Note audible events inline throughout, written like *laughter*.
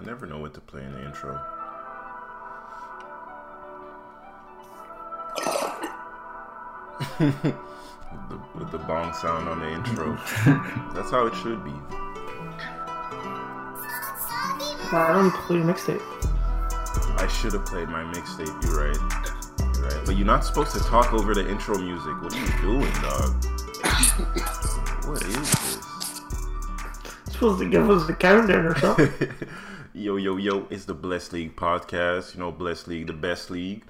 I never know what to play in the intro. with, the, with the bong sound on the intro. *laughs* That's how it should be. I don't play mixtape. I should have played my mixtape. You're right. You're right. But you're not supposed to talk over the intro music. What are you doing, dog? what is this? supposed to give us the countdown or something. *laughs* yo, yo, yo! It's the Blessed League podcast. You know, Blessed League, the best league.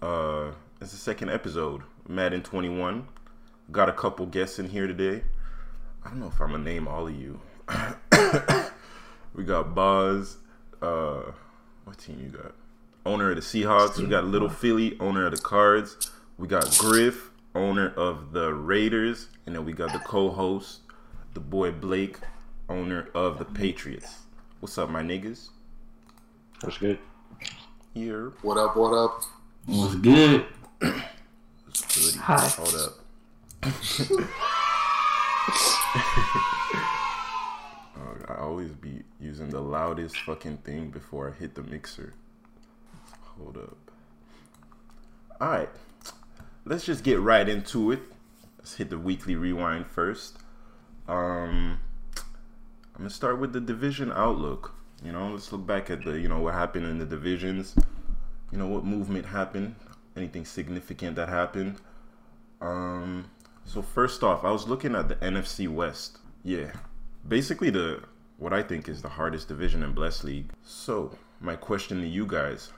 Uh, it's the second episode. Madden 21. Got a couple guests in here today. I don't know if I'm gonna name all of you. *coughs* we got Boz. Uh, what team you got? Owner of the Seahawks. We got Little Philly, owner of the Cards. We got Griff, owner of the Raiders, and then we got the co-host, the boy Blake, owner of the Patriots. What's up, my niggas? What's good. Here. What up? What up? What's good? Goody. Hi. Hold up. Uh, *laughs* I always be using the loudest fucking thing before I hit the mixer. Hold up. Alright. Let's just get right into it. Let's hit the weekly rewind first. Um I'm gonna start with the division outlook. You know, let's look back at the you know what happened in the divisions. You know what movement happened, anything significant that happened. Um, so first off, I was looking at the NFC West. Yeah, basically the what I think is the hardest division in Bless League. So my question to you guys: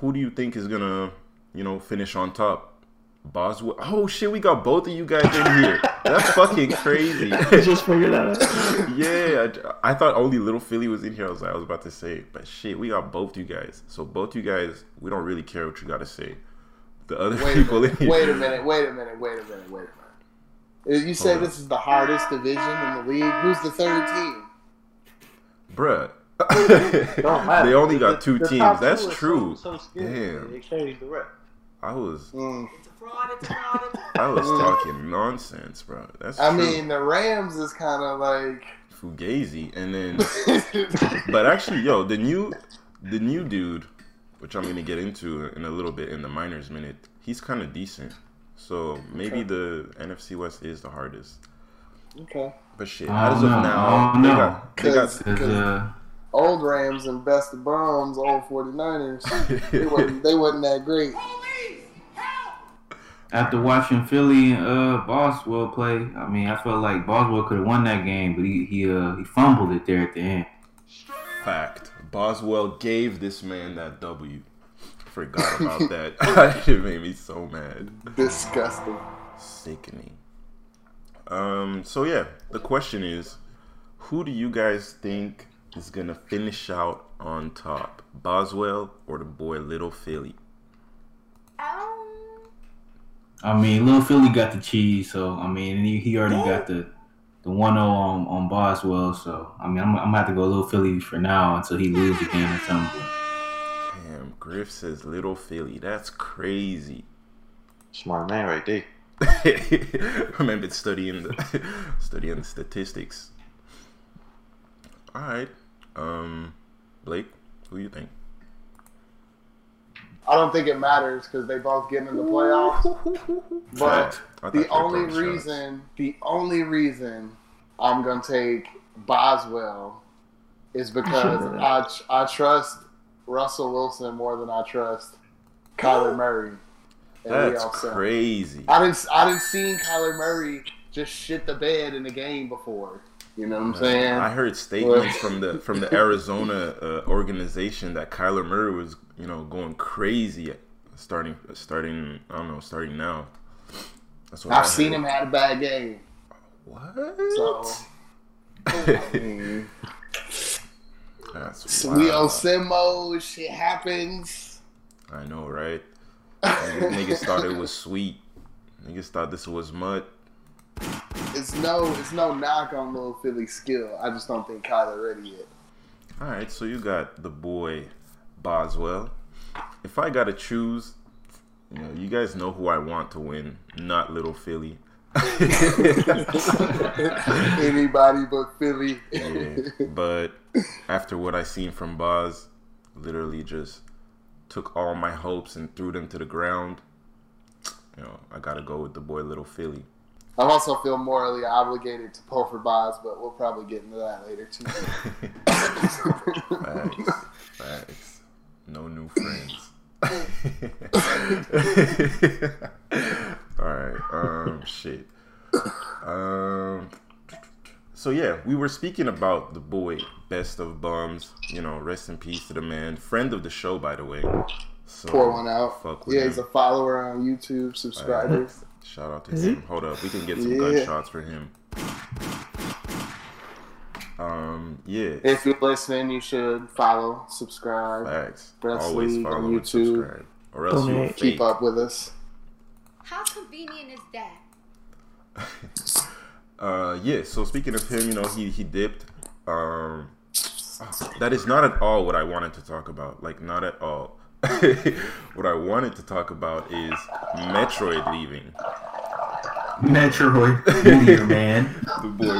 Who do you think is gonna, you know, finish on top? Boswell. Oh shit, we got both of you guys in here. *laughs* That's fucking crazy. *laughs* I just figured that out. yeah, I, I thought only Little Philly was in here. I was like, I was about to say, but shit, we got both you guys. So both you guys, we don't really care what you got to say. The other Wait a people in minute. here, Wait a minute. Wait a minute. Wait a minute. Wait a minute. You say Hold this is the hardest division in the league. Who's the third team? bruh. *laughs* They only got two the teams. That's true. So, so. Damn. They carry the rest. I was, Mm. *laughs* I was talking nonsense, bro. That's I true. mean, the Rams is kind of like. Fugazi, and then *laughs* But actually, yo, the new the new dude, which I'm gonna get into in a little bit in the minors minute, he's kind of decent. So maybe Okay. the NFC West is the hardest. okay. But shit, I don't as of know. Now, don't they know. got they got Cause- Cause uh, Old Rams and best of bums, old 49ers. *laughs* they, wasn't, they wasn't that great. After watching Philly and uh, Boswell play, I mean, I felt like Boswell could have won that game, but he he uh, he fumbled it there at the end. fact. Boswell gave this man that W. Forgot about that. *laughs* it made me so mad. Disgusting. Sickening. Um. So yeah, the question is, who do you guys think is gonna finish out on top, Boswell or the boy Little Philly? I mean, Little Philly got the cheese, so I mean, he, he already got the the one zero on on Boswell. So I mean, I'm, I'm gonna have to go Little Philly for now until he loses again or something. Damn, Griff says Little Philly. That's crazy. Smart man right there. *laughs* Remember studying the *laughs* studying the statistics. All right, um, Blake, who you think? I don't think it matters because they both get in the playoffs. *laughs* But I thought you the only throwing shots. reason, the only reason I'm gonna take Boswell is because I I trust Russell Wilson more than I trust Kyler Murray. and That's crazy. I didn't I didn't see Kyler Murray just shit the bed in the game before. You know what I'm saying? I heard statements from the from the *laughs* Arizona uh, organization that Kyler Murray was, you know, going crazy starting starting I don't know, starting now. That's what I've seen him had a bad game. What? So *laughs* That's *laughs* we on. Simo, shit happens. I know, right? Niggas, niggas thought it was sweet. Niggas thought this was mud. It's no, it's no knock on Little Philly's skill. I just don't think Kyler ready yet. All right, so you got the boy Boswell. If I gotta choose, you know, you guys know who I want to win, not Little Philly. *laughs* Anybody but Philly. yeah, but after what I seen from Boz, literally just took all my hopes and threw them to the ground. You know, I gotta go with the boy Little Philly. I also feel morally obligated to pull for Boz, but we'll probably get into that later too. Facts. Facts. No new friends. *laughs* Alright, um shit. Um so yeah, we were speaking about the boy Best of Bums, you know, rest in peace to the man. Friend of the show by the way. So Pour one out. Yeah, him. he's a follower on YouTube, subscribers. Shout out to Is he? him. Hold up, we can get some Yeah. gunshots for him. Um, yeah. If you're listening, you should follow, subscribe, Facts. Brett's Always League on follow and YouTube. subscribe. Or else you'll keep fake. up with us. How convenient is that? *laughs* Uh, yeah. So speaking of him, you know, he he dipped. Um, that is not at all what I wanted to talk about. Like, not at all. *laughs* what I wanted to talk about is Metroid leaving. Metroid *laughs* Meteor Man. The boy,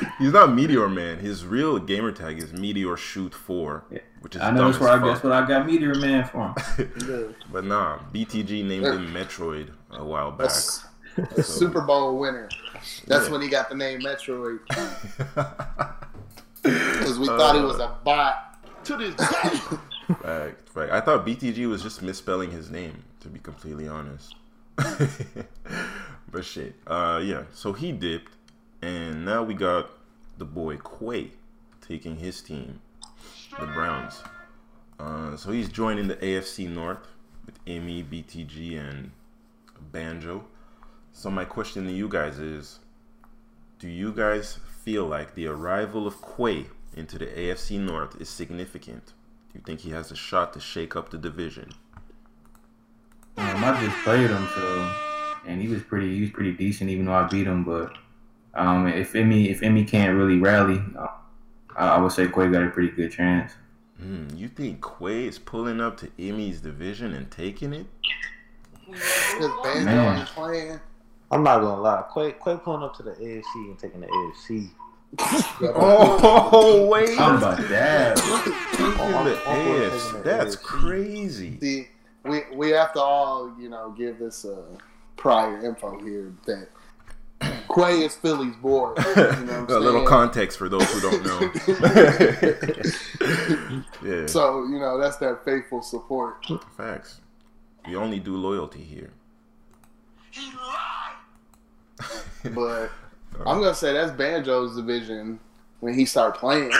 man. *laughs* He's not Meteor Man. His real gamer tag is Meteor Shoot Four, which is I know that's where I guess what I got Meteor Man from. But nah, BTG named him Metroid a while back. A Super Bowl winner. That's Yeah. when he got the name Metroid. Because we thought he was a bot. To this day. Fact, fact. I thought BTG was just misspelling his name, to be completely honest. *laughs* but shit, uh, yeah. So he dipped, and now we got the boy Quay taking his team, the Browns. Uh, so he's joining the AFC North with Emmy, BTG, and Banjo. So my question to you guys is: Do you guys feel like the arrival of Quay into the AFC North is significant? Do you think he has a shot to shake up the division? Um, I just played him, so and he was pretty he was pretty decent, even though I beat him. But um, if Emmy if Emmy can't really rally, uh, I, I would say Quay got a pretty good chance. Hmm, you think Quay is pulling up to Emmy's division and taking it? Man. I'm not gonna lie. Quay, Quay pulling up to the AFC and taking the AFC. Oh wait, How about that? taking the I'm- I'm taking AFC. the That's crazy. See, we we have to all you know give this uh, prior info here that Quay is Philly's boy. You know *laughs* a little context for those who don't know. *laughs* yeah, So you know that's that faithful support. facts. We only do loyalty here. He lied. but I'm oh. gonna say that's Banjo's division when he start playing.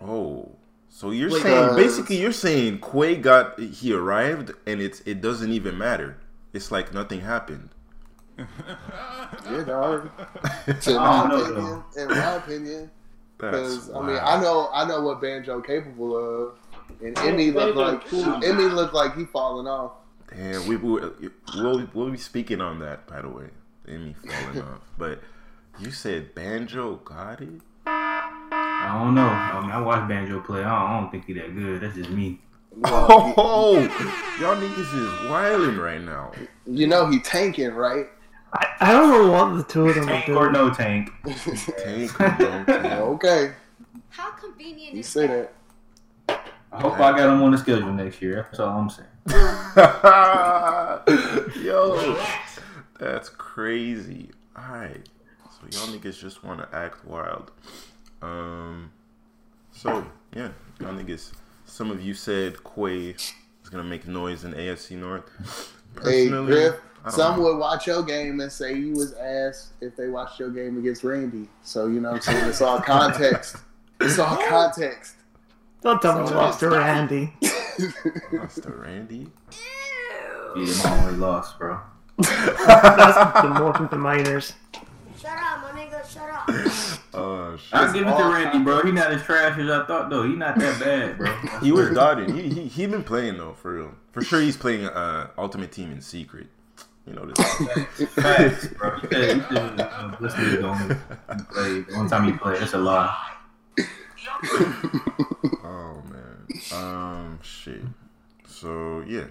Oh, so you're Because- saying basically you're saying Quay got he arrived and it's it doesn't even matter. It's like nothing happened. *laughs* yeah, know, *laughs* to my don't know, in my opinion, *laughs* because I mean. I know I know what Banjo capable of, and Emmy looked like Emmy looked like he falling off. Damn, we will we'll, we'll be speaking on that by the way. Emmy falling off, but you said Banjo got it. I don't know. I mean, I watched Banjo play. I don't, I don't think he that good. That's just me. Well, Oh, *laughs* y'all niggas is wilding right now. you know he tanking, right? I, I don't know what the two of them are *laughs* Tank or no tank. Tank, or no tank. okay, How convenient you is say that? that. I hope I got him on the schedule next year. That's all I'm saying. *laughs* Yo, that's crazy. Alright. So y'all niggas just want to act wild. Um, so, yeah. Y'all niggas, some of you said Quay is going to make noise in AFC North. Hey Griff, some know. would watch your game and say you was ass if they watched your game against Randy. So you know what I'm saying? It's all *laughs* context. It's all context. Don't tell me So- you lost to Randy. Lost to Randy. Yeah, my only lost, bro. *laughs* That's the Morton the Miners. Shut up, nigga, shut up. *coughs* Oh, shit. I give it to Randy, bro. He not as trash as I thought, though. He not that bad, bro. He was dotted. He, he he been playing though, for real. For sure, he's playing uh Ultimate Team in secret. You know this. *laughs* Facts, bro. He said, he said, uh, this nigga don't he played. One time he played, that's a lie. *laughs* oh man. Um, shit. So yeah,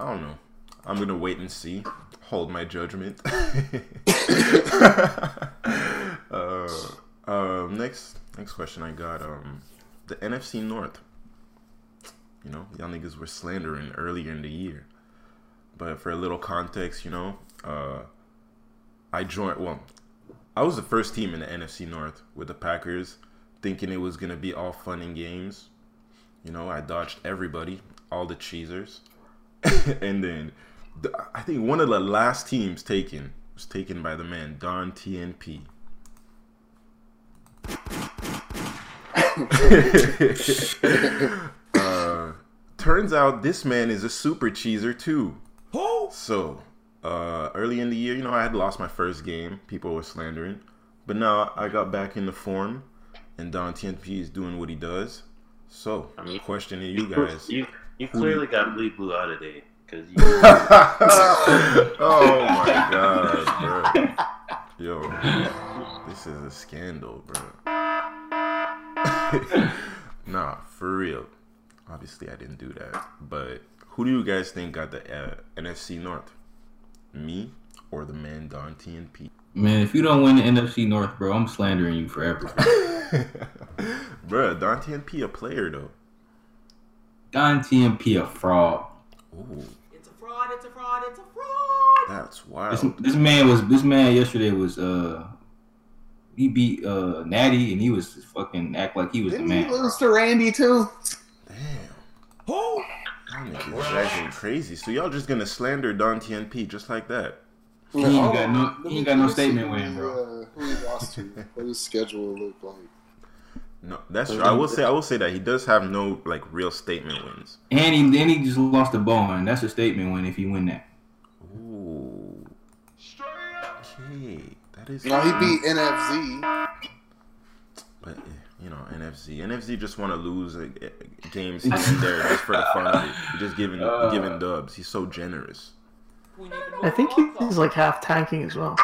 I don't know. I'm gonna wait and see. Hold my judgment. *laughs* uh, um, next, next question I got. Um, the NFC North. You know, y'all niggas were slandering earlier in the year, but for a little context, you know, uh, I joined. Well, I was the first team in the NFC North with the Packers, thinking it was gonna be all fun and games. You know, I dodged everybody, all the cheesers, *laughs* and then the, I think one of the last teams taken was taken by the man Don TNP. *laughs* uh, turns out this man is a super cheeser too. So, uh, early in the year, you know, I had lost my first game. People were slandering, but now I got back in the form, and Don TNP is doing what he does. So, I mean, questioning you guys. You you clearly got bleed blue out of there because you. *laughs* oh my god, bro. Yo, this is a scandal, bro. *laughs* nah, for real. Obviously, I didn't do that. But who do you guys think got the uh, NFC North? Me or the man Don TNP? Man, if you don't win the NFC North, bro, I'm slandering you forever. *laughs* bro, Don TNP a player though. Don TMP a fraud. Ooh, It's a fraud. It's a fraud. It's a fraud. That's This, wild. this man was this man yesterday was uh he beat uh Natty and he was fucking act like he was the Didn't he man. lose to Randy too? Damn. Y'all niggas is acting crazy. So y'all just gonna slander Don TNP just like that? He ain't Hold got no- he ain't got no let me see statement who win, bro. uh, Who he lost to? what his schedule look like? No, that's true. I will say I will say that he does have no like real statement wins. And he then he just lost to Bowen. That's a statement win if he win that. Ooh. Okay, that is. No, he beat NFZ. But eh, you know, NFC, NFC just want to lose eh, games here and there just for the fun of it. He's just giving Uh. giving dubs. He's so generous. We need to I think he's like half tanking as well.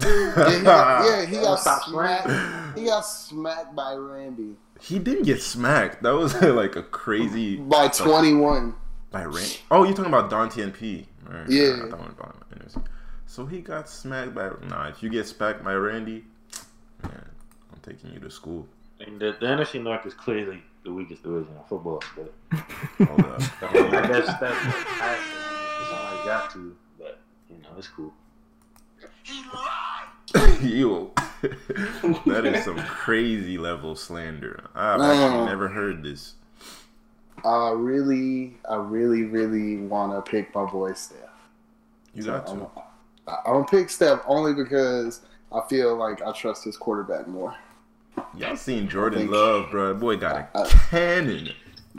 Yeah, he got, yeah, he got smacked. He got smacked by Randy He didn't get smacked. That was *laughs* like a crazy by 21. by Randy. Oh, you're talking about Don TNP. Right, Yeah. right, I thought. So he got smacked by. Nah, if you get smacked by Randy, man, I'm taking you to school. I mean, the, the NFC North is clearly the weakest division in football, but Hold up. *laughs* I guess that's what all I got to. But you know, it's cool. *laughs* Yo, *laughs* that is some crazy level slander. I've actually Mm. never heard this. I really, I really, really want to pick my boy Steph. You got I'm, to. I- I'm gonna pick Steph only because I feel like I trust his quarterback more. Y'all seen Jordan think- Love, bro? Boy got a I- cannon.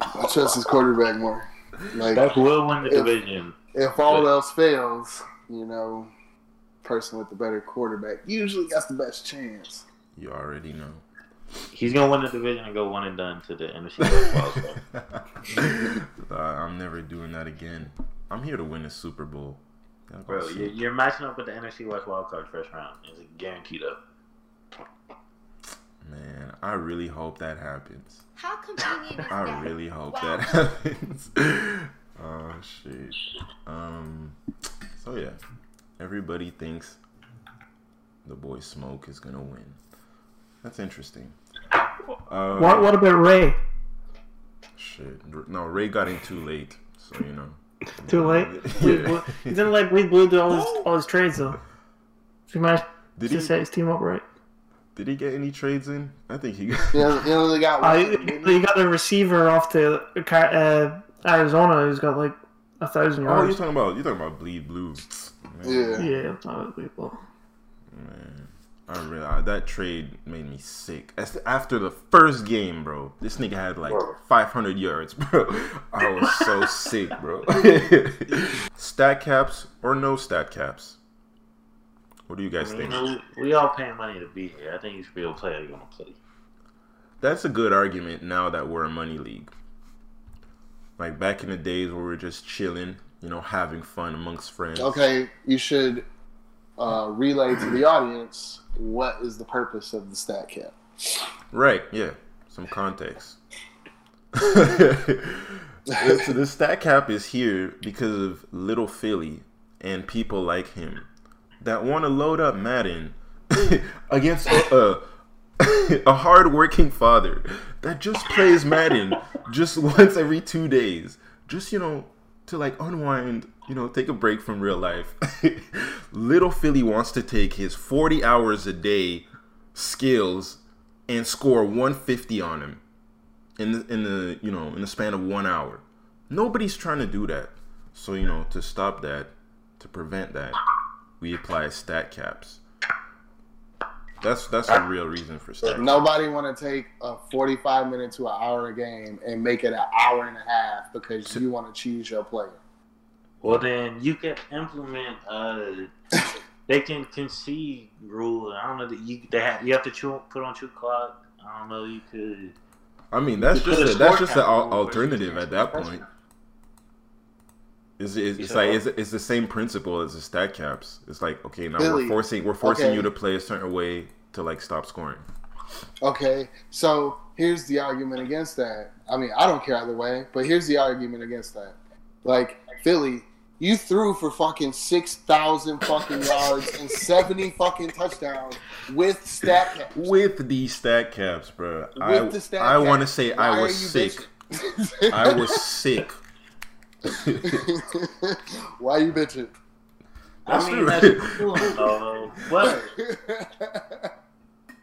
I trust his quarterback more. Like Steph will win the If- division. if all else fails, you know, person with the better quarterback usually got the best chance. You already know. He's gonna win the division and go one and done to the NFC West. Uh, I'm never doing that again. I'm here to win a Super Bowl. Y'all gonna Bro, see. you're, you're matching up with the NFC West wild card first round. It's a guaranteed up. Man, I really hope that happens. How convenient is *laughs* I that? really hope Wow. that happens. *laughs* oh shit. Um. So yeah, everybody thinks the boy Smoke is gonna win. That's interesting. Uh, What What about Ray? Shit. No, Ray got in too late, so you know. *laughs* Too late. *laughs* Yeah. Blue- He didn't let Bleed Blue do all his all his trades though. So he managed Did to he? set his team up right. Did he get any trades in? I think he got. You know, you got Uh, one, he, he he? got the receiver off to uh, Arizona. Who's got like a thousand Oh, you're yards. talking about you're talking about bleed blue. Man, Yeah. yeah, not Bleed Blue. man. I realized that trade made me sick. As- After the first game, bro, this nigga had like 500 yards, *laughs* bro. I was so *laughs* sick, bro. *laughs* stat caps or no stat caps? What do you guys I mean, think? we, we all paying money to be here. I think you should be able to play how you want to play. That's a good argument now that we're a money league. Like back in the days where we were just chilling, you know, having fun amongst friends. Okay, you should uh, relay to the audience what is the purpose of the stat cap. Right, yeah. Some context. *laughs* so the stat cap is here because of little Philly and people like him that want to load up Madden *laughs* against a, a, *laughs* a hard-working father that just plays Madden just once every two days, just you know to like unwind, you know, take a break from real life. *laughs* little Philly wants to take his 40 hours a day skills and score 150 on him in the, in the you know in the span of one hour. Nobody's trying to do that. So you know to stop that, to prevent that, we apply stat caps. That's that's a real reason for stat. caps. Nobody want to take a 45 minute to an hour game and make it an hour and a half because you want to choose your player. Well, then you can implement. Uh, they can concede rule. I don't know that you they have you have to chew, put on true clock. I don't know. You could. I mean that's just a a, that's just an cap al- on it, but alternative at that point. touch It's, it's, it's like it's, it's the same principle as the stat caps. It's like okay now Billy, we're forcing we're forcing okay. you to play a certain way to like stop scoring. Okay, so here's the argument against that. I mean, I don't care either way, but here's the argument against that. Like Philly, you threw for fucking six thousand fucking yards and seventy fucking touchdowns with stat caps. With these stat caps, bro. With I the stat I want to say Why I was sick. I was sick. Why you bitching? That's I mean, true. that's cool, though. But *laughs*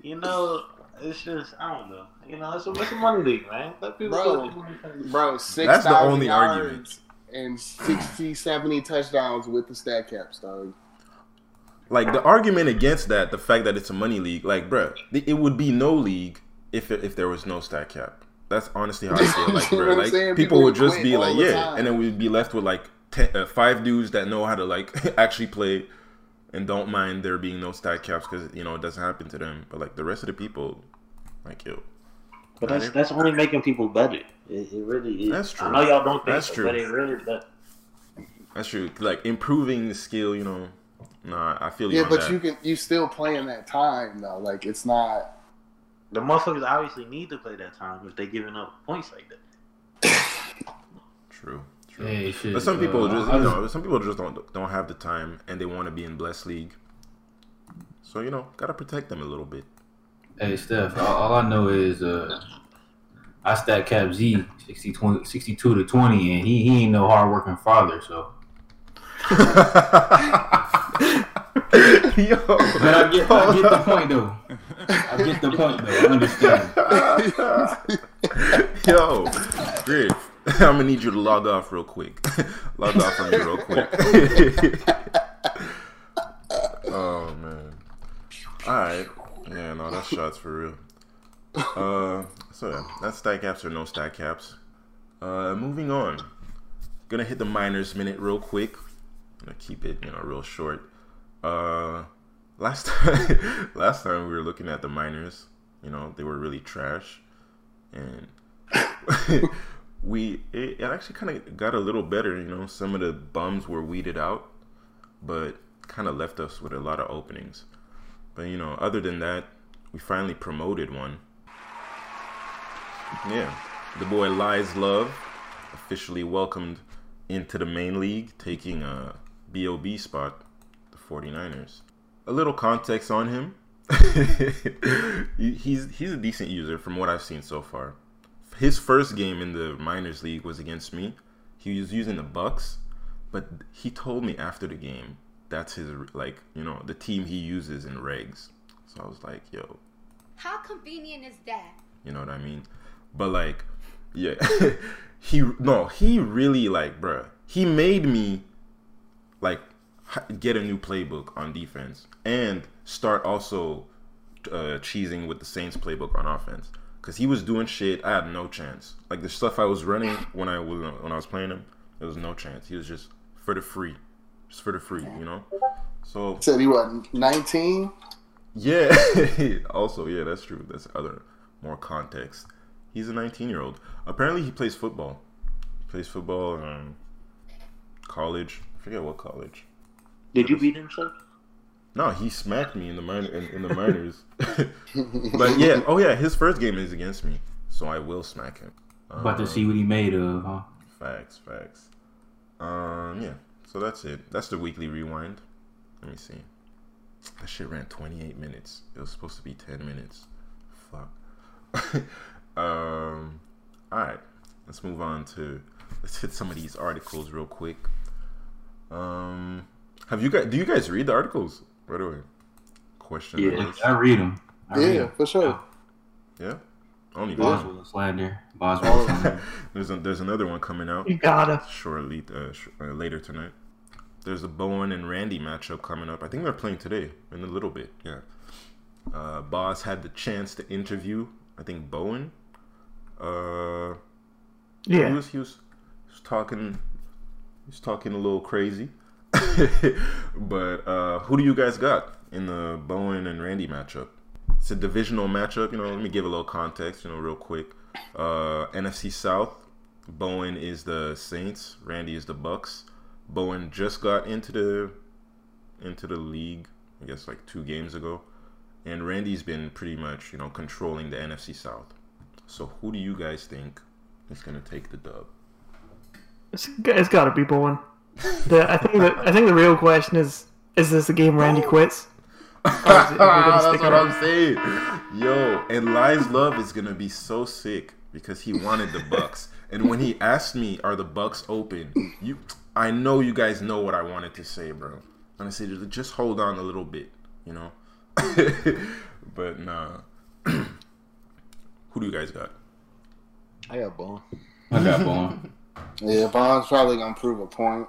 you know, it's just I don't know. You know, it's a, it's a money league, man. Let people Bro. go. Bro, six That's the only yards argument. And 60, 70 touchdowns with the stat caps, dog. Like the argument against that, the fact that it's a money league, like, bruh, th- it would be no league if if there was no stat cap. That's honestly how I feel. *laughs* Like, You know bruh, what I'm like people, People would just be like, yeah, time. and then we'd be left with like ten, uh, five dudes that know how to like *laughs* actually play and don't mind there being no stat caps because you know it doesn't happen to them. But like the rest of the people, like yo, But that's that's only making people better. It, it really is. That's true. I know y'all don't think That's so, true. but it really that. that's true. Like improving the skill, you know. Nah, I feel you. Yeah, on but that. you can you still playing that time though. Like it's not. The motherfuckers obviously need to play that time if they giving up points like that. *coughs* True. True. Hey, shit. But some people uh, just you know some people just don't don't have the time and they want to be in blessed league. So you know, gotta protect them a little bit. Hey, Steph, all, all I know is uh, I stat cap Z 60, 20, 62 to 20, and he, he ain't no hardworking father, so. *laughs* Yo, But I get, I get the *laughs* point, though. I get the point, though. I understand. Yo, Griff, *laughs* I'm gonna need you to log off real quick. log off from me real quick. oh man. All right. Yeah, no, that's shots for real. Uh, so yeah, that's stat caps or no stat caps. Uh, moving on. Gonna hit the minors minute real quick. Gonna keep it, you know, real short. Uh, last *laughs* time, last time we were looking at the minors. You know, they were really trash, and *laughs* we it, it actually kind of got a little better. You know, some of the bums were weeded out, but kind of left us with a lot of openings. But you know, other than that, we finally promoted one. Yeah, the boy Lies Love officially welcomed into the main league, taking a BOB spot, the 49ers. A little context on him. *laughs* He's he's a decent user from what I've seen so far. His first game in the minors league was against me. He was using the Bucks, but he told me after the game that's his like you know the team he uses in regs. So I was like, yo, How convenient is that? you know what I mean? But like, yeah, *laughs* he no, he really like, bruh, he made me like get a new playbook on defense and start also uh, cheesing with the Saints playbook on offense because he was doing shit. I had no chance. Like the stuff I was running when I was when I was playing him, there was no chance. He was just for the free, just for the free, you know. So Said he wasn't 19. yeah. *laughs* also, yeah, that's true. That's other more context. He's a 19 year old. Apparently, he plays football. He plays football in um, college. I forget what college. Did you beat him, sir? No, he smacked me in the minor in, in the minors. *laughs* but yeah, oh yeah, his first game is against me, so I will smack him. About to Uh, see what he made of, huh? Facts, facts. Um, yeah. So that's it. That's the weekly rewind. Let me see. That shit ran 28 minutes. It was supposed to be 10 minutes. Fuck. *laughs* um, all right. Let's move on to. Let's hit some of these articles real quick. Um, have you guys? Do you guys read the articles? By the way, question. Yeah. I read them. I read Yeah, 'em. for sure. Yeah. Only Yeah. one. Boswell slander. Boswell slander. *laughs* There's a, there's another one coming out. You gotta. shortly uh, sh- uh, later tonight. There's a Bowen and Randy matchup coming up. I think they're playing today in a little bit. Yeah. Uh, Boss had the chance to interview. I think Bowen. Uh, he Yeah. was he was, he was talking. He's talking a little crazy. *laughs* but uh, who do you guys got in the Bowen and Randy matchup? It's a divisional matchup. You know, let me give a little context. You know, real quick. Uh, NFC South. Bowen is the Saints. Randy is the Bucks. Bowen just got into the into the league. I guess like two games ago, and Randy's been pretty much you know controlling the NFC South. So who do you guys think is gonna take the dub? It's, it's gotta be Bowen. The, I think that I think the real question is: Is this a game Randy quits? *laughs* Or is it- are we gonna That's what around? I'm saying. Yo, and Lies Love is gonna be so sick because he wanted the Bucks. And when he asked me, "Are the Bucks open?" You, I know you guys know what I wanted to say, bro. And I said, just hold on a little bit, you know. *laughs* but nah. *clears throat* Who do you guys got? I got Bowen. I got Bowen. *laughs* Yeah, Bond's probably gonna prove a point.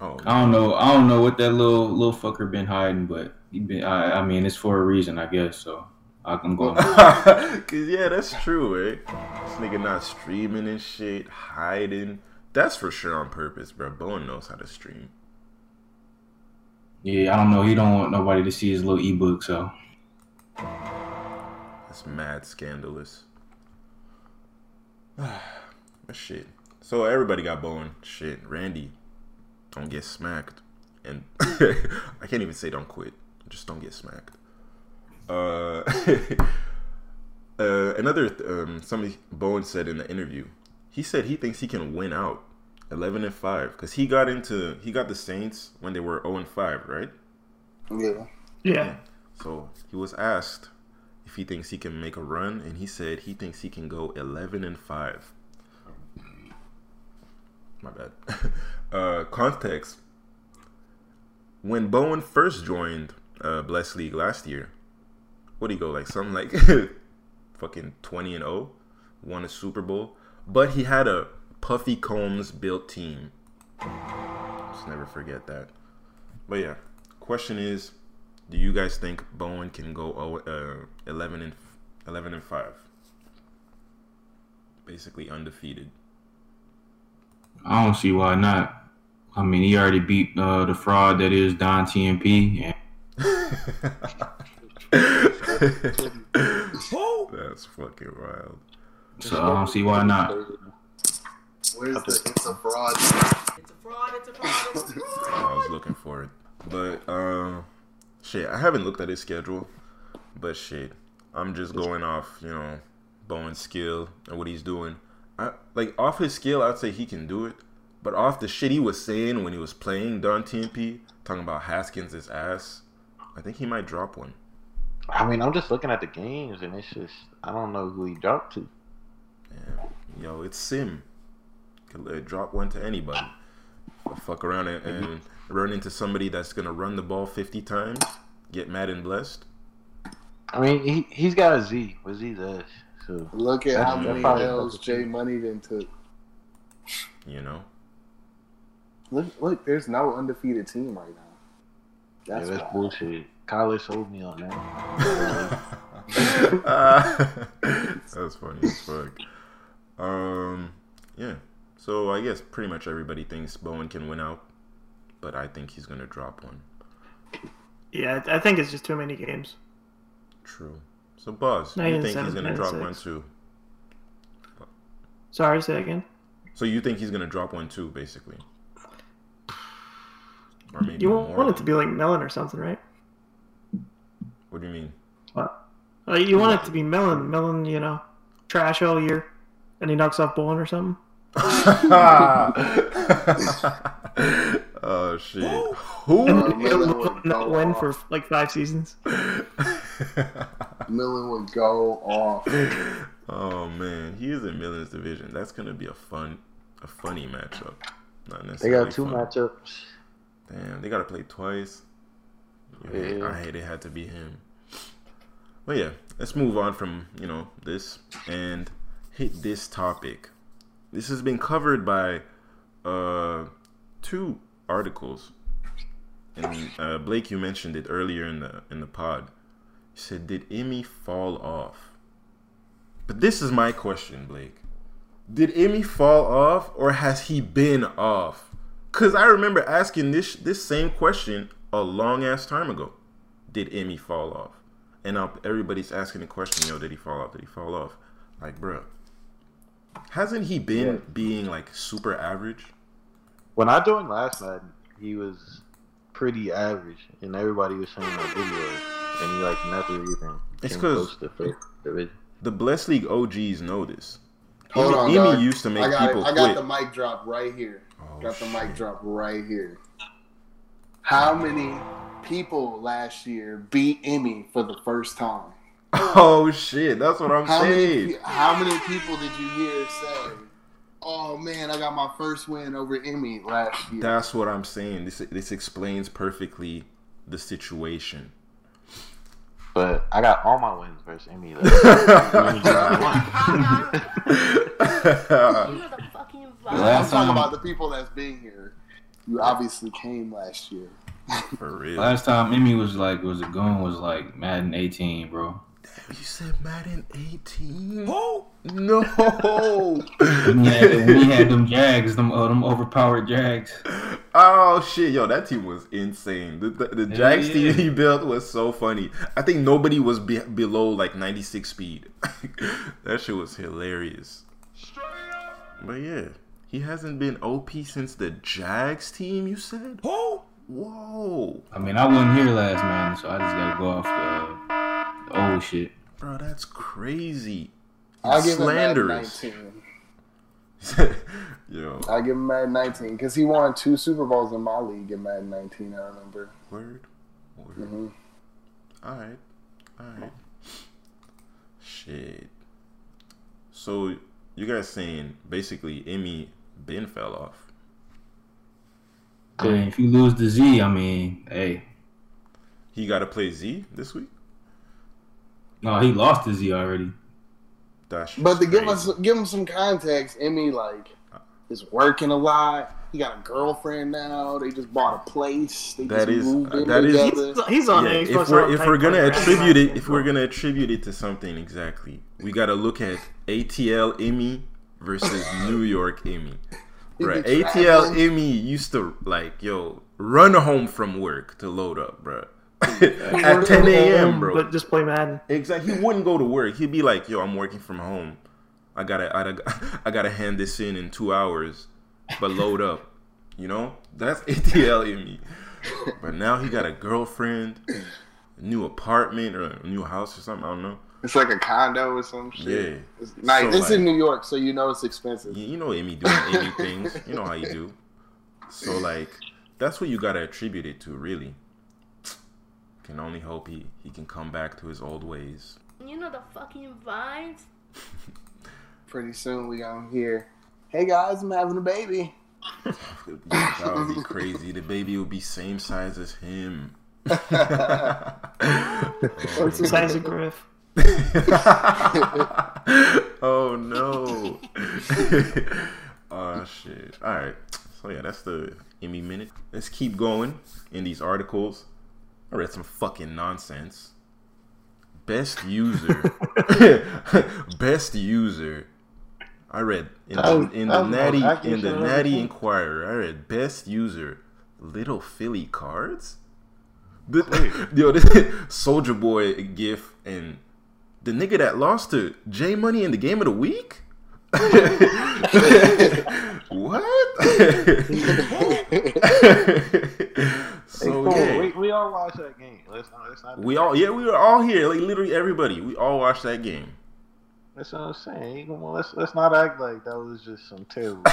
Oh, I don't know. I don't know what that little little fucker been hiding, but he been. I, I mean, it's for a reason, I guess. So I'm going. *laughs* Cause yeah, that's true, eh? This nigga not streaming and shit, hiding. That's for sure on purpose, bro. Bowen knows how to stream. Yeah, I don't know. He don't want nobody to see his little ebook, so That's mad scandalous. *sighs* shit. So everybody got Bowen. Shit, Randy, don't get smacked, and *laughs* I can't even say don't quit. Just don't get smacked. Uh, *laughs* uh another um, somebody Bowen said in the interview. He said he thinks he can win out, eleven and five, because he got into he got the Saints when they were zero and five, right? Yeah. Yeah. So he was asked if he thinks he can make a run, and he said he thinks he can go 11 and 5. My bad. *laughs* uh, context When Bowen first joined uh, Bless League last year, what did he go like? Something like *laughs* fucking 20 and 0, won a Super Bowl, but he had a Puffy Combs built team. Just never forget that. But yeah, question is do you guys think Bowen can go uh, 11 and 11 and 5? Basically undefeated. I don't see why not. I mean, he already beat uh, the fraud that is Don TMP. And That's fucking wild. so I don't see why not. Where's the it's a fraud? It's a fraud, it's a fraud, it's a fraud. I was looking for it. But um shit, I haven't looked at his schedule. But shit, I'm just going off, you know, Bowen's skill and what he's doing. I like off his skill, I'd say he can do it. But off the shit he was saying when he was playing Don TMP, talking about Haskins' ass, I think he might drop one. I mean, I'm just looking at the games, and it's just I don't know who he dropped to. Yeah. Yo, it's Sim. Could uh, drop one to anybody. Fuck around and, and run into somebody that's gonna run the ball 50 times, get mad and blessed. I mean, he he's got a Z. Was he the so? Look at how many that L's helps Jay. Money then took. You know. Look, look, there's no undefeated team right now. Yeah, That's that's bullshit. Kyler sold me on that. *laughs* Uh, *laughs* that's funny as fuck. Um, yeah. So I guess pretty much everybody thinks Bowen can win out, but I think he's gonna drop one. Yeah, I I think it's just too many games. True. So Buzz, Nine you and think he's gonna drop six. one too? Sorry, say that again. So you think he's gonna drop one too, basically? Or maybe You more. want it to be like Melon or something, right? What do you mean? What? Uh, you want it to be Melon. Melon, you know, trash all year, and he knocks off Bowen or something. *laughs* *laughs* *laughs* oh shit. Who? Millen would not win off. for like five seasons. *laughs* Millen would go off. oh man, he is in Millen's division. That's gonna be a fun, a funny matchup. Not necessarily. They got two fun. matchups. Damn, they gotta play twice. I hate- Yeah. I hate it had to be him. But yeah, let's move on from you know this and hit this topic. This has been covered by uh two articles. And uh, Blake, you mentioned it earlier in the in the pod. You said, "Did Emmy fall off?" But this is my question, Blake. Did Emmy fall off, or has he been off? Cause I remember asking this this same question a long ass time ago. Did Emmy fall off? And now everybody's asking the question, yo, did he fall off? Did he fall off? Like, bruh. Hasn't he been Yeah. being like super average? When I joined last night, he was pretty average, and everybody was saying that videos, and he like never even It's came 'cause- close to first division. The Bless League OGs know this. Hold Emmy, on, Emmy used to make I got people it. I got quit. the mic drop right here. Oh, got the mic shit. drop right here. How many people last year beat Emmy for the first time? *laughs* Oh shit, that's what I'm How saying. many, how many people did you hear say, "Oh man, I got my first win over Emmy last year"? That's what I'm saying. This this explains perfectly the situation. But I got all my wins versus Emmy. Like, *laughs* You know the fucking The. I'm last talking time, about the people that's been here. You obviously came last year. For real. last time Emmy was like was a goon was like Madden 18, bro. You said Madden 18? No. When he had, when had them Jags, them uh, them overpowered Jags. oh shit, yo, that team was insane. The the, the Jags yeah. team he built was so funny. I think nobody was be- below like 96 speed. *laughs* that shit was hilarious. But yeah, he hasn't been OP since the Jags team. You said? Whoa, I mean, I wasn't here last man, so I just gotta go off the, the old shit. bro, that's crazy. I'll give him Slanderous. 19. *laughs* yo, I'll give him Madden 19 because he won two Super Bowls in my league in Madden 19. I remember. word, word. hmm All right, all right. Shit. So you guys saying basically Emmy Ben fell off? I mean, if you lose the Z, I mean, hey, He got to play Z this week. No, he lost the Z already. That's But to give crazy. us give him some context, Emmy like is working a lot. He got a girlfriend now. They just bought a place. They That just is- uh, moved in that is- together. He's, he's on Yeah, it. If we're if we're gonna like, attribute it if we're gonna attribute it to something exactly, we gotta look at ATL Emmy versus New York Emmy. He Bruh, ATL. Emmy used to like yo run home from work to load up, bruh. At 10 a.m., bro. But just play Madden. Exactly. He wouldn't go to work. He'd be like, "Yo, I'm working from home. I gotta, I gotta, I gotta hand this in in two hours, but load up." You know, that's *laughs* ATL Emmy. But now he got a girlfriend, a new apartment or a new house or something. I don't know. It's like a condo or some shit. Yeah. It's nice. So, it's in New York, so you know it's expensive. You, you know, Emmy doing Emmy things. You know how you do. So like, that's what you gotta attribute it to, really. Can only hope he he can come back to his old ways. You know the fucking vibes. *laughs* Pretty soon we gonna hear, "Hey guys, I'm having a baby." *laughs* that would be crazy. The baby would be same size as him. *laughs* What's the size of Griff? oh no. oh shit. Alright. So yeah, that's the Emmy minute. Let's keep going in these articles. I read some fucking nonsense. Best user. *laughs* *laughs* Best user. I read in, That was- in the Natty in the shit I've ever Natty seen. Inquirer. I read best user Little Philly cards. The, *laughs* yo, this Soldier Boy gif and the nigga that lost to J Money in the game of the week. what? So Hey, yeah, we, we all watched that game. Let's not. Let's not. we all yeah we were all here like literally everybody we all watched that game. That's what I'm saying. On, let's let's not act like that was just some terrible. *laughs*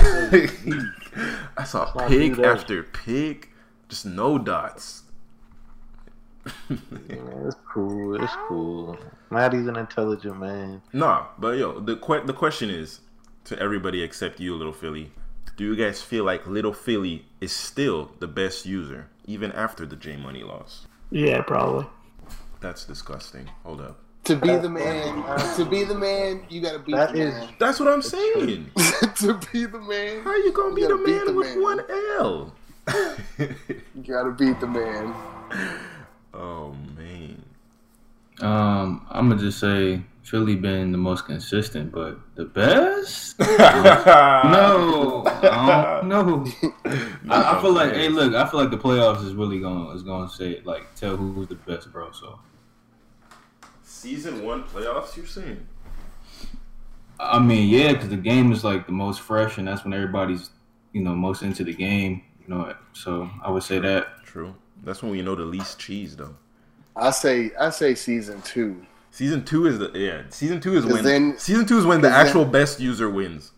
I saw not pig after pig, just no dots. *laughs* Man, it's cool. It's cool. Maddie's an intelligent man. Nah, but yo, the que- the question is to everybody except you, Little Philly. Do you guys feel like Little Philly is still the best user even after the J Money loss? Yeah, probably. That's disgusting. Hold up. To be the man, to be the man, you gotta beat That the is- man. That's what I'm saying. *laughs* to be the man, How you gonna be the man the with man. one L? *laughs* you gotta beat the man. oh man. Um, I'm gonna just say Philly been the most consistent, but the best? no. *laughs* No, I don't. I, I feel like, hey, look, I feel like the playoffs is really gonna is gonna say like tell who's the best, bro. So Season one playoffs, you're saying? I mean, yeah, because the game is like the most fresh, and that's when everybody's you know most into the game. You know, so I would say that. True. That's when we know the least cheese, though. I say, I say season two. Season two is the yeah. Season two is 'Cause when then- season two is when the 'cause then- actual best user wins.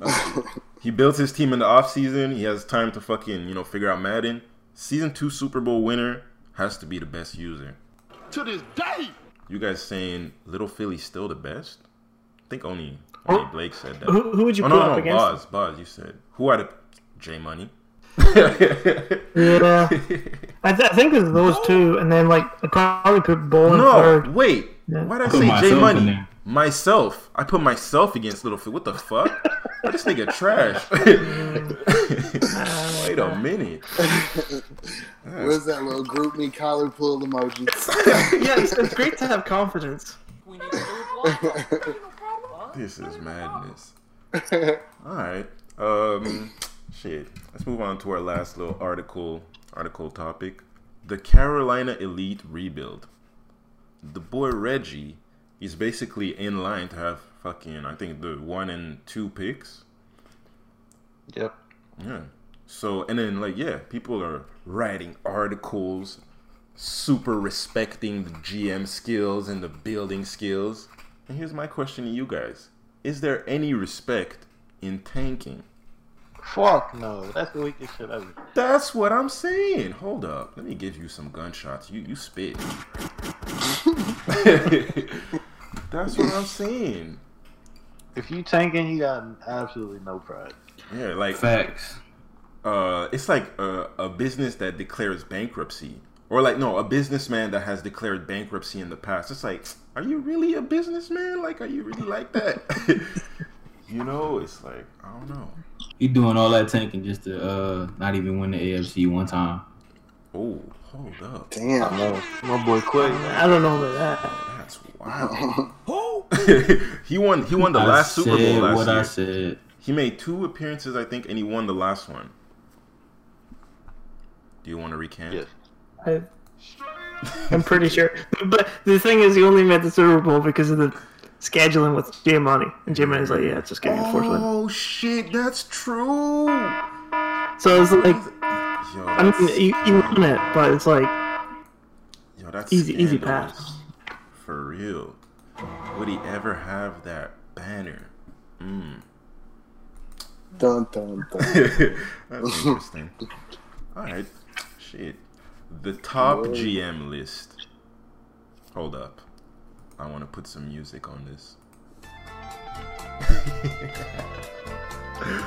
*laughs* he builds his team in the off season. He has time to fucking you know figure out Madden. Season two Super Bowl winner has to be the best user. To this day. You guys saying Little Philly's still the best? I think only, only Oh. Blake said that. Who, who would you oh put no, up no, against? Boz, Boz, you said who are the J Money? Yeah, *laughs* I, th- I think it's those two, and then like I'd probably put Bull in No, third. wait. Yeah. Why did I Put say J Money? Myself. I put myself against Little What the fuck? this nigga trash. *laughs* wait a minute. *laughs* Where's that little group me collar pull emoji? *laughs* yeah, it's, it's great to have confidence. We need to move on. This is madness. All right. Um, shit. Let's move on to our last little article. Article topic: the Carolina Elite rebuild. The boy Reggie is basically in line to have fucking I think the one and two picks. Yep. Yeah. So and then like yeah, people are writing articles, super respecting the GM skills and the building skills. And here's my question to you guys: Is there any respect in tanking? Fuck no. That's the weakest shit ever. That's what I'm saying. Hold up, let me give you some gunshots. You you spit. *laughs* That's what I'm saying. If you tanking, you got absolutely no pride. Yeah, like Facts. uh, it's like a, a business that declares bankruptcy, or like no, a businessman that has declared bankruptcy in the past. It's like, are you really a businessman? Like, are you really like that? *laughs* you know, it's like I don't know. He doing all that tanking just to uh not even win the AFC one time. Oh, hold up, Damn. No, my boy Quake. I don't know about that. that's wild. *laughs* *laughs* he won. He won the I last Super Bowl said last what year. I said. He made two appearances, I think, and he won the last one. Do you want to recant? Yes. I, *laughs* I'm pretty sure. But the thing is, he only made the Super Bowl because of the scheduling with J Money. And J Money's like, yeah, it's just getting unfortunate. Oh shit, that's true. So it's like, Yo, I that's, mean, you, you won it, but it's like, yo, that's easy- easy pass. For real. Would he ever have that banner? Mm. Dun dun dun. *laughs* that's interesting. All right, shit. The top GM list. Hold up. I want to put some music on this.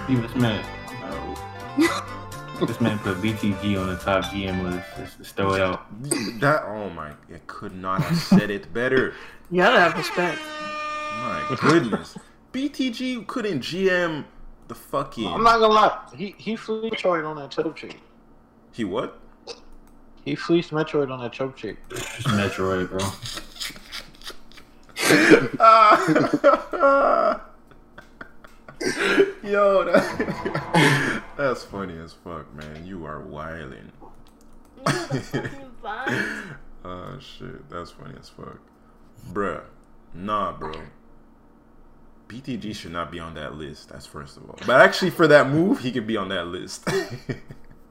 See this man. *laughs* *laughs* this man put BTG on the top GM list. Just, just throw it out. That oh my! I could not have said it better. you gotta have respect. My goodness, BTG couldn't GM the fucking. I'm not gonna lie. He he fleeced Metroid on that choke chick. He what? He fleeced Metroid on that choke chick. Just Metroid, bro. *laughs* Yo, that, that's funny as fuck, man. You are wilding. You know the fucking *laughs* vines. Oh shit, that's funny as fuck, bruh. Nah, bro. BTG should not be on that list. That's first of all. But actually, for that move, he could be on that list. *laughs*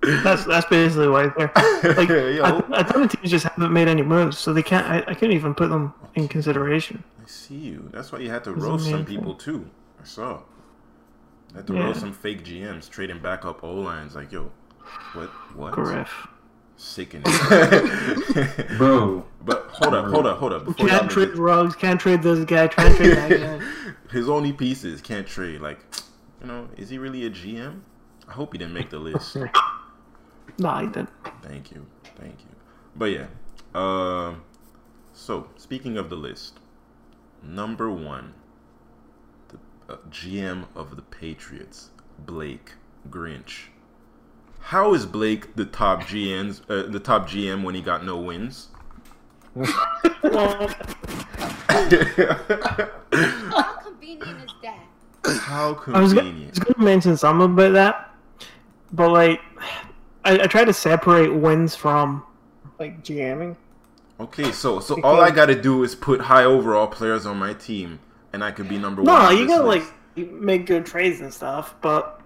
That's that's basically why it's there. Like, *laughs* Yo. I, I thought the teams just haven't made any moves, so they can't. I, I couldn't even put them in consideration. I see you. That's why you had to roast some people too. I saw. I had to Yeah. roast some fake GMs trading backup O lines. Like, yo, what? What? Griff. Sickening. *laughs* Bro, but hold up, hold up, hold up. Before Can't trade it- Ruggs, can't trade this guy, can't trade that guy. *laughs* His only pieces can't trade. Like, you know, is he really a GM? I hope he didn't make the list. *laughs* Nah, he didn't. Thank you, thank you. But yeah, um, so speaking of the list, number one, the uh, GM of the Patriots, Blake Grinch. How is Blake the top GMs, uh, the top GM when he got no wins? How convenient is that? How convenient. was gonna, I was gonna mention some about that, but like, I, I try to separate wins from like GMing. Okay, so so all I gotta do is put high overall players on my team, and I could be number one. No, you this gotta list. like make good trades and stuff, but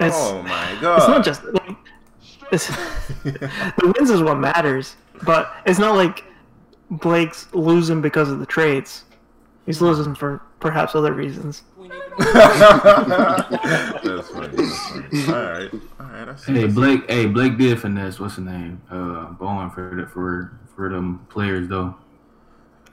it's Oh my god! *laughs* it's not just like it's, *laughs* the wins is what matters. But it's not like Blake's losing because of the trades. He's losing for perhaps other reasons. *laughs* that's funny. That's funny. All right, all right. I see. hey Blake, hey Blake did finesse. What's the name? Uh, Bowen for the, for for them players though.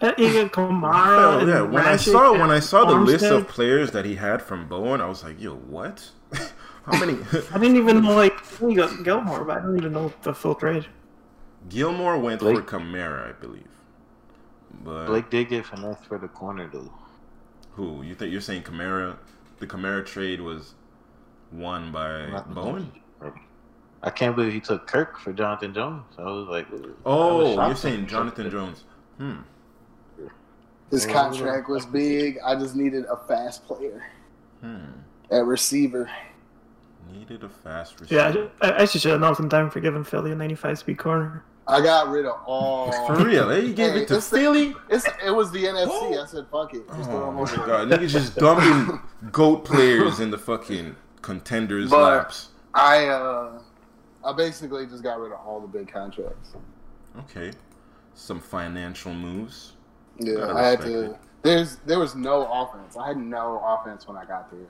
Uh, You Kamara. Hell yeah! When I Ratchet saw when I saw the list of players that he had from Bowen, I was like, "Yo, what? *laughs* How many?" I didn't even know like you got Gilmore, but I don't even know the full trade. Gilmore went Blake- for Kamara, I believe. But Blake did get finesse for the corner though. who you think you're saying Kamara? The Kamara trade was won by Bowen. I can't believe he took Kirk for Jonathan Jones. I was like, I was Oh, you're saying Jonathan Jones? Hmm. His contract was big. I just needed a fast player Hmm. at receiver. Needed a fast receiver. Yeah, I, I actually should have known some time for giving Philly a 95 speed corner. I got rid of all. *laughs* For real, eh? You gave Hey, it to it's the- Philly? It's, it was the NFC. I said, fuck it. Just Oh my over. god, niggas just dumping *laughs* goat players in the fucking contenders' But- laps. I uh, I basically just got rid of all the big contracts. Okay. Some financial moves. Yeah, Gotta I had to. it. There's there was no offense. I had no offense when I got there,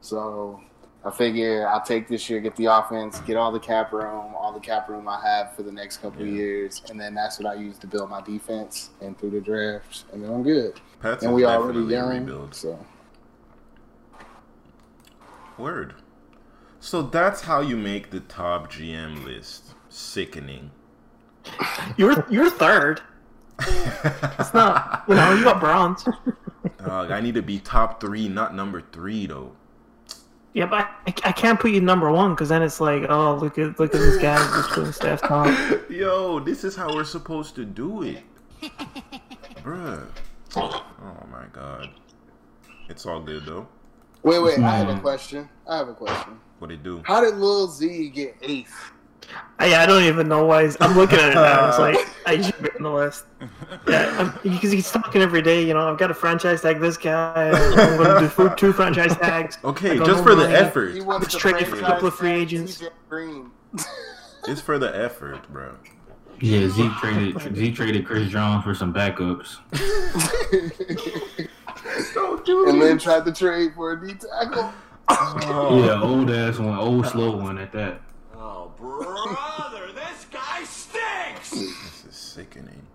so I figure I'll take this year, get the offense, get all the cap room, all the cap room I have for the next couple of Yeah. years, and then that's what I use to build my defense and through the drafts, and then I'm good. Pats And we already definitely young, rebuild. so Word. So that's how you make the top GM list. Sickening. You're you're third. It's not, you know, you got bronze. Dog, I need to be top three, not number three though. Yeah, but I, I can't put you number one because then it's like, oh, look at look at this guy who's putting *laughs* staff top. Yo, this is how we're supposed to do it. Bruh. Oh my god. It's all good though. wait, wait. I have a question. I have a question. What it do? How did Lil Z get eighth? I, I don't even know why. He's, I'm looking at it now. It's like *laughs* I should be on the list. Yeah, because he's talking every day. You know, I've got a franchise tag this guy. I'm going to do two franchise tags. *laughs* Okay, just for the money. effort. He wanted to trade for a couple of free agents. *laughs* It's for the effort, bro. Yeah, Z traded Z traded Chris Jones for some backups. Don't do and then tried to trade for a D tackle. Oh. Yeah, old ass one, old slow one at that. Oh, brother, this guy stinks! *laughs* This is sickening.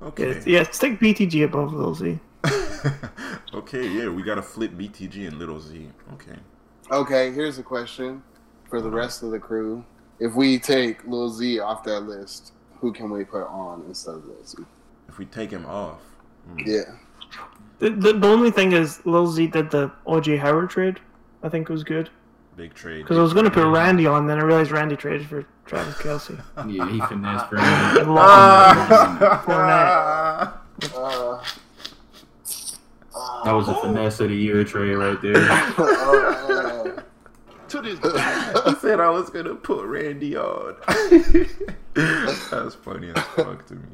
Okay. yeah, stick BTG above Lil Z. *laughs* okay, yeah, we gotta flip BTG and Little Z. Okay. Okay, here's a question for the rest of the crew. If we take Lil Z off that list, who can we put on instead of Lil Z? If we take him off. Hmm. Yeah. The, the, the only thing is, Lil Z did the OJ Howard trade. I think it was good Big trade. because I was going to put Randy on, then I realized Randy traded for Travis Kelce. *laughs* Yeah, he finessed *laughs* for And him. lost Ah! Uh, That was a finesse of the year trade right there. *laughs* uh, To this I said I was gonna put Randy on. That's funny as fuck to me.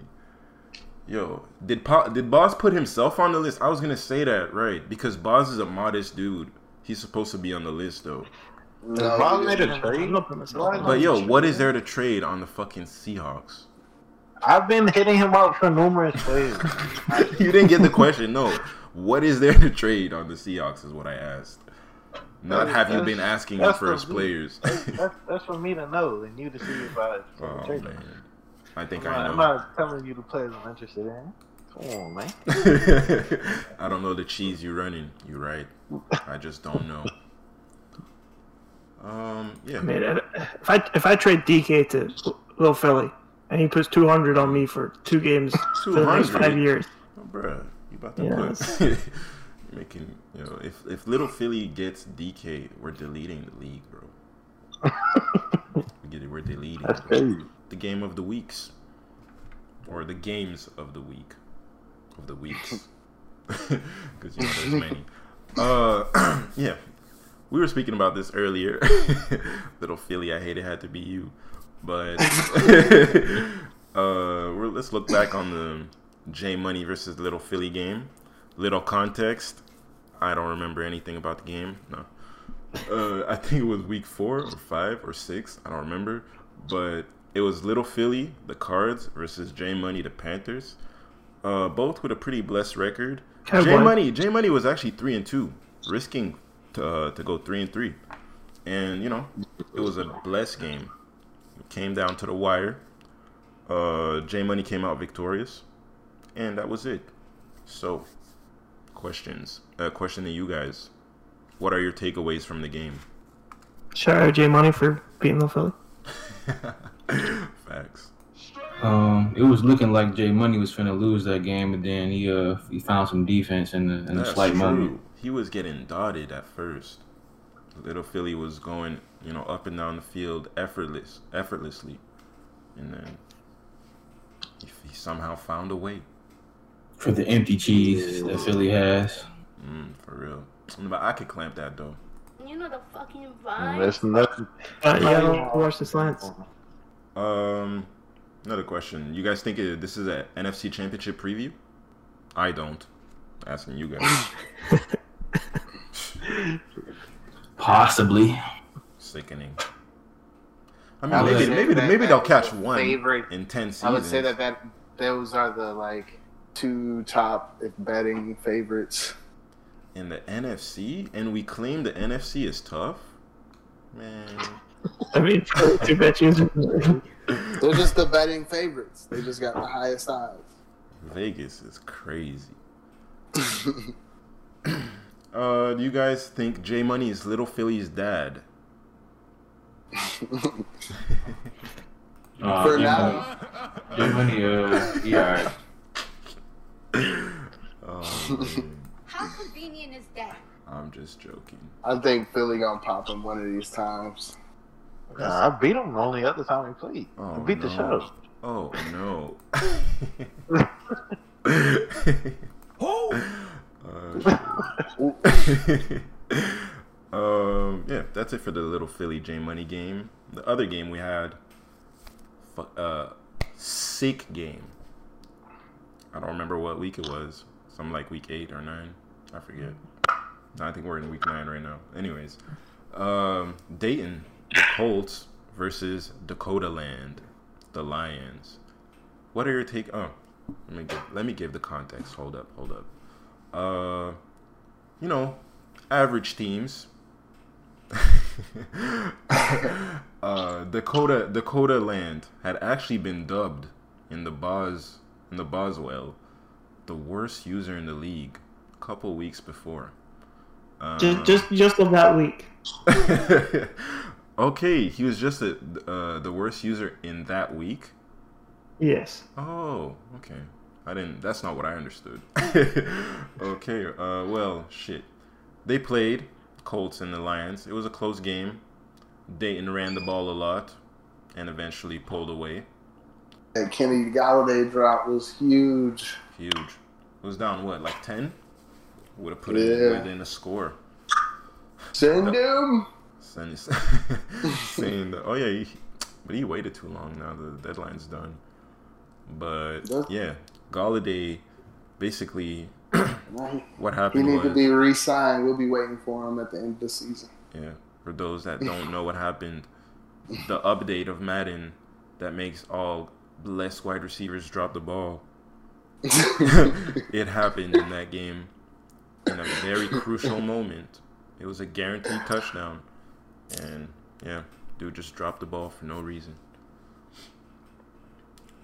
Yo, did pa- did Boss put himself on the list? I was gonna say that right because Boss is a modest dude. He's supposed to be on the list though. No, Bob made a trade. I'm not putting myself on. But yo, what is there to trade on the fucking Seahawks? I've been hitting him up for numerous ways. *laughs* you didn't get the question. No. What is there to trade on the Seahawks is what I asked. Not have you been asking him that's for his the- players. That's, that's for me to know and you to see if I. *laughs* oh trade man. I think I'm, I not, I'm not telling you the players I'm interested in. Come on, man. *laughs* I don't know the cheese you're running. You're right. I just don't know. Um, yeah. I mean, if I if I trade DK to Little Philly and he puts 200 on me for two games for the next five years, Oh, bruh, you about to Yeah, put *laughs* making you know if if little Philly gets DK, we're deleting the league, bro. we get it, we're deleting That's bro. crazy. the game of the weeks, or the games of the week, of the weeks, *laughs* because you know there's many. *laughs* Uh, *clears throat* yeah, we were speaking about this earlier. *laughs* little Philly, I hate it had to be you, but *laughs* uh, we're, let's look back on the J Money versus Little Philly game. Little context. I don't remember anything about the game. No. Uh, I think it was week four or five or six. I don't remember. But it was Little Philly, the Cards, versus J Money, the Panthers. Uh, both with a pretty blessed record. J. Money, J Money was actually three and two, risking to uh, to go three and three, and you know it was a blessed game. It came down to the wire. Uh, J Money came out victorious, and that was it. So, questions. Uh, question to you guys: What are your takeaways from the game? shout out J Money for beating the Philly. *laughs* Facts. Um, it was looking like Jay Money was finna lose that game, but then he uh he found some defense in the in the That's slight true. moment. He was getting dotted at first. Little Philly was going, you know, up and down the field effortless, effortlessly, and then he, he somehow found a way. for the empty cheese that Philly has. Mm, for real. But I could clamp that though. You know the fucking And vibe. There's nothing. Uh, you gotta watch the slants. Um, another question. You guys think it, this is an NFC Championship preview? I don't. Asking you guys. *laughs* Possibly. Sickening. I I mean, would maybe say maybe that maybe they'll catch one favorite- in ten seasons. I would say that, that those are the like two top if betting favorites. in the NFC, and we claim the NFC is tough. Man, *laughs* I mean, *laughs* two bet users. They're just the betting favorites. They just got the highest odds. Vegas is crazy. *laughs* Uh, do you guys think J Money is Little Philly's dad? Uh, For now. Money- Jay Money, uh, he. Oh. *laughs* How convenient is that? I'm just joking. I think Philly gonna pop him one of these times. Nah, I beat him the only other time we played. I Oh, beat the no. show. Oh no. *laughs* *laughs* Oh, shit. *laughs* um, yeah, that's it for the little Philly J Money game. The other game we had, uh, sick game. I don't remember what week it was. Some like week eight or nine. I forget. I think we're in week nine right now. Anyways, um, Dayton the Colts versus Dakota Land, the Lions. What are your take? Oh, let me give, let me give the context. Hold up, hold up. Uh, you know, average teams. *laughs* uh, Dakota Dakota Land had actually been dubbed in the Boz in the Boswell the worst user in the league a couple weeks before. Uh, just, just, just of that week. *laughs* okay, he was just a, uh, the worst user in that week. Yes. Oh, okay. I didn't. That's not what I understood. *laughs* okay. Uh, well, shit. They played Colts and the Lions. It was a close game. Dayton ran the ball a lot, and eventually pulled away. That Kenny Golladay drop was huge. Huge. It was down what, like ten? Would have put Yeah. it within a score. Send him. Send Saying, *laughs* saying that, oh yeah, he, but he waited too long. Now the deadline's done. But That's- yeah, Golladay, basically, *clears throat* He what he happened need was to be re-signed. We'll be waiting for him at the end of the season. Yeah, for those that *laughs* don't know what happened, the update of Madden that makes all less wide receivers drop the ball. *laughs* it happened in that game in a very crucial moment. It was a guaranteed touchdown. And yeah, dude just dropped the ball for no reason.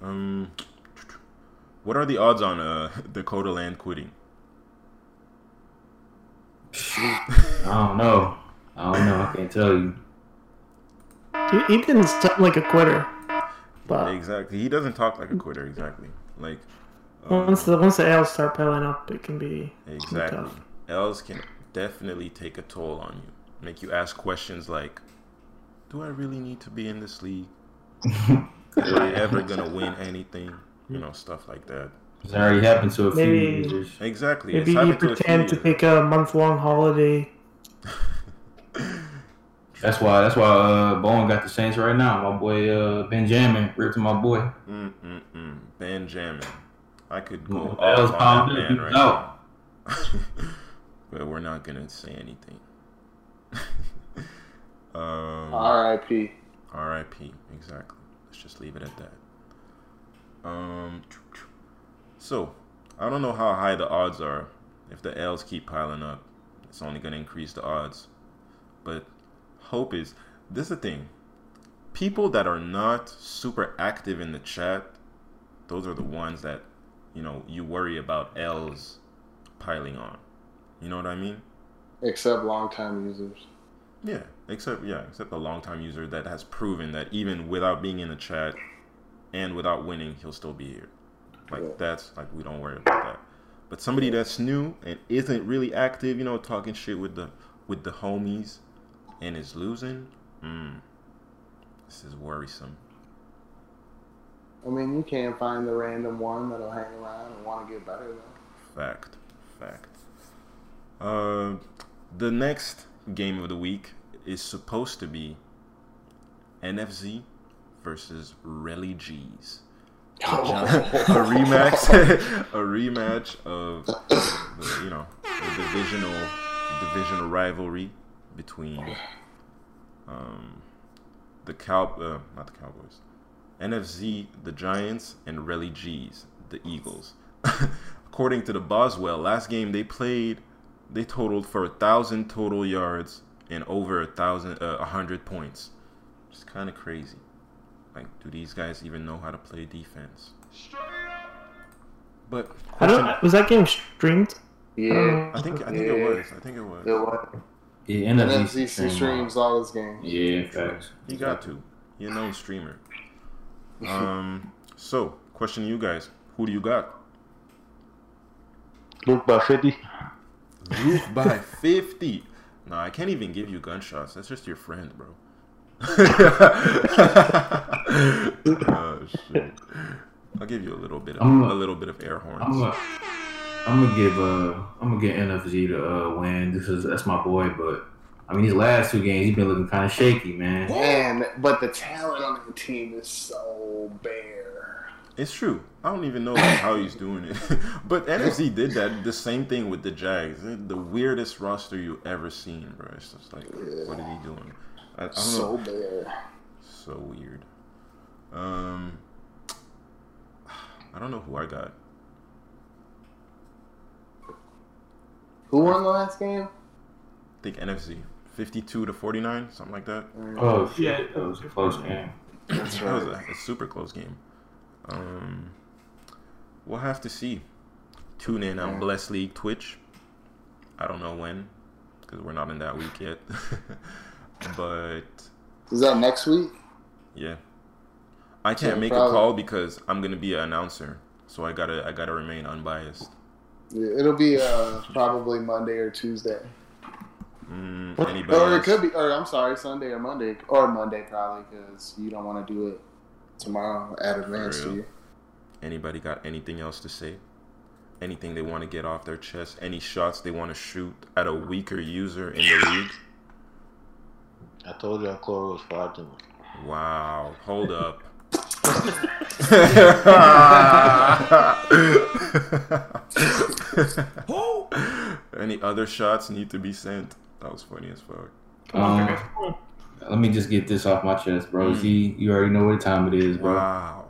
Um what are the odds on uh *laughs* Dakota Land quitting? *laughs* I don't know. I don't know. I can't tell you. He, he didn't sound like a quitter, but Exactly. He doesn't talk like a quitter, exactly. Like um, once the once the L's start piling up, it can be Exactly. tough. L's can definitely take a toll on you. Make you ask questions like, "Do I really need to be in this league? Am I *laughs* ever gonna win anything?" You know, stuff like that. It's already happened to a few Maybe- users. Exactly. maybe it's you happened to a pretend to take a month long holiday. *laughs* That's why. That's why uh, Bowen got the Saints right now. My boy uh, Benjamin, rip to my boy. Mm mm mm. Benjamin. I could go off on pound that man right know. now. *laughs* but we're not gonna say anything. *laughs* um, R.I.P. R.I.P. Exactly. Let's just leave it at that. Um. So, I don't know how high the odds are. If the L's keep piling up, it's only gonna increase the odds. But hope is this is the thing. People that are not super active in the chat, those are the ones that, you know, you worry about L's piling on. You know what I mean? Except longtime users. Yeah, except yeah, except a longtime user that has proven that even without being in the chat and without winning, he'll still be here. Like Yeah. that's like we don't worry about that. But somebody that's new and isn't really active, you know, talking shit with the with the homies and is losing, mm, this is worrisome. I mean, you can't find the random one that'll hang around and want to get better though. Fact, fact. Uh, the next game of the week is supposed to be NFZ versus Relly G's. *laughs* *laughs* a rematch, *laughs* a rematch of the, you know the divisional divisional rivalry between um, the cow uh, not the Cowboys, NFC the Giants and Relly G's the Eagles. According to the Boswell, last game they played, they totaled for a thousand total yards and over a thousand uh, a hundred points. It's kind of crazy. Like, do these guys even know how to play defense? But I don't. Was that game streamed? Yeah. I think I think it was. I think it was. It was. Yeah, NFC NFC stream. streams all his games. Yeah, facts. He got to. He a known streamer. *laughs* Um. So, question to you guys: Who do you got? Luke by 50. Luke by *laughs* fifty. No, I can't even give you gunshots. That's just your friend, bro. *laughs* oh shit! I'll give you a little bit of I'm a a- little bit of air horns. I'm gonna, I'm gonna give uh, I'm gonna get NFZ to uh, win. This is that's my boy, but I mean these last two games he's been looking kind of shaky, man. Man, but the talent on the team is so bare. It's true. I don't even know how he's doing it. *laughs* but NFC did that the same thing with the Jags. The weirdest roster you ever seen, bro. It's just like, what is he doing? I, I don't So know. bare. So weird. Um, I don't know who I got. Who won the last game? I think NFC, fifty-two to forty-nine, something like that. Oh shit, that was a close game. That's That was a, a super close game. Um, we'll have to see. Tune in on Bless League Twitch. I don't know when, because we're not in that week yet. *laughs* but Is that next week? yeah, I can't So make probably- a call because I'm gonna be an announcer, so I gotta I gotta remain unbiased. Yeah, it'll be uh, probably Monday or Tuesday. Mm, Or it could be, or I'm sorry, Sunday or Monday, or Monday probably, because you don't want to do it tomorrow at advance to you. Anybody got anything else to say? Anything they want to get off their chest? Any shots they want to shoot at a weaker user in the league? I told you I closed five to Wow. Hold up. *laughs* Any other shots need to be sent? That was funny as fuck. Um, let me just get this off my chest, bro. Mm. Z, you already know what time it is, bro. Wow.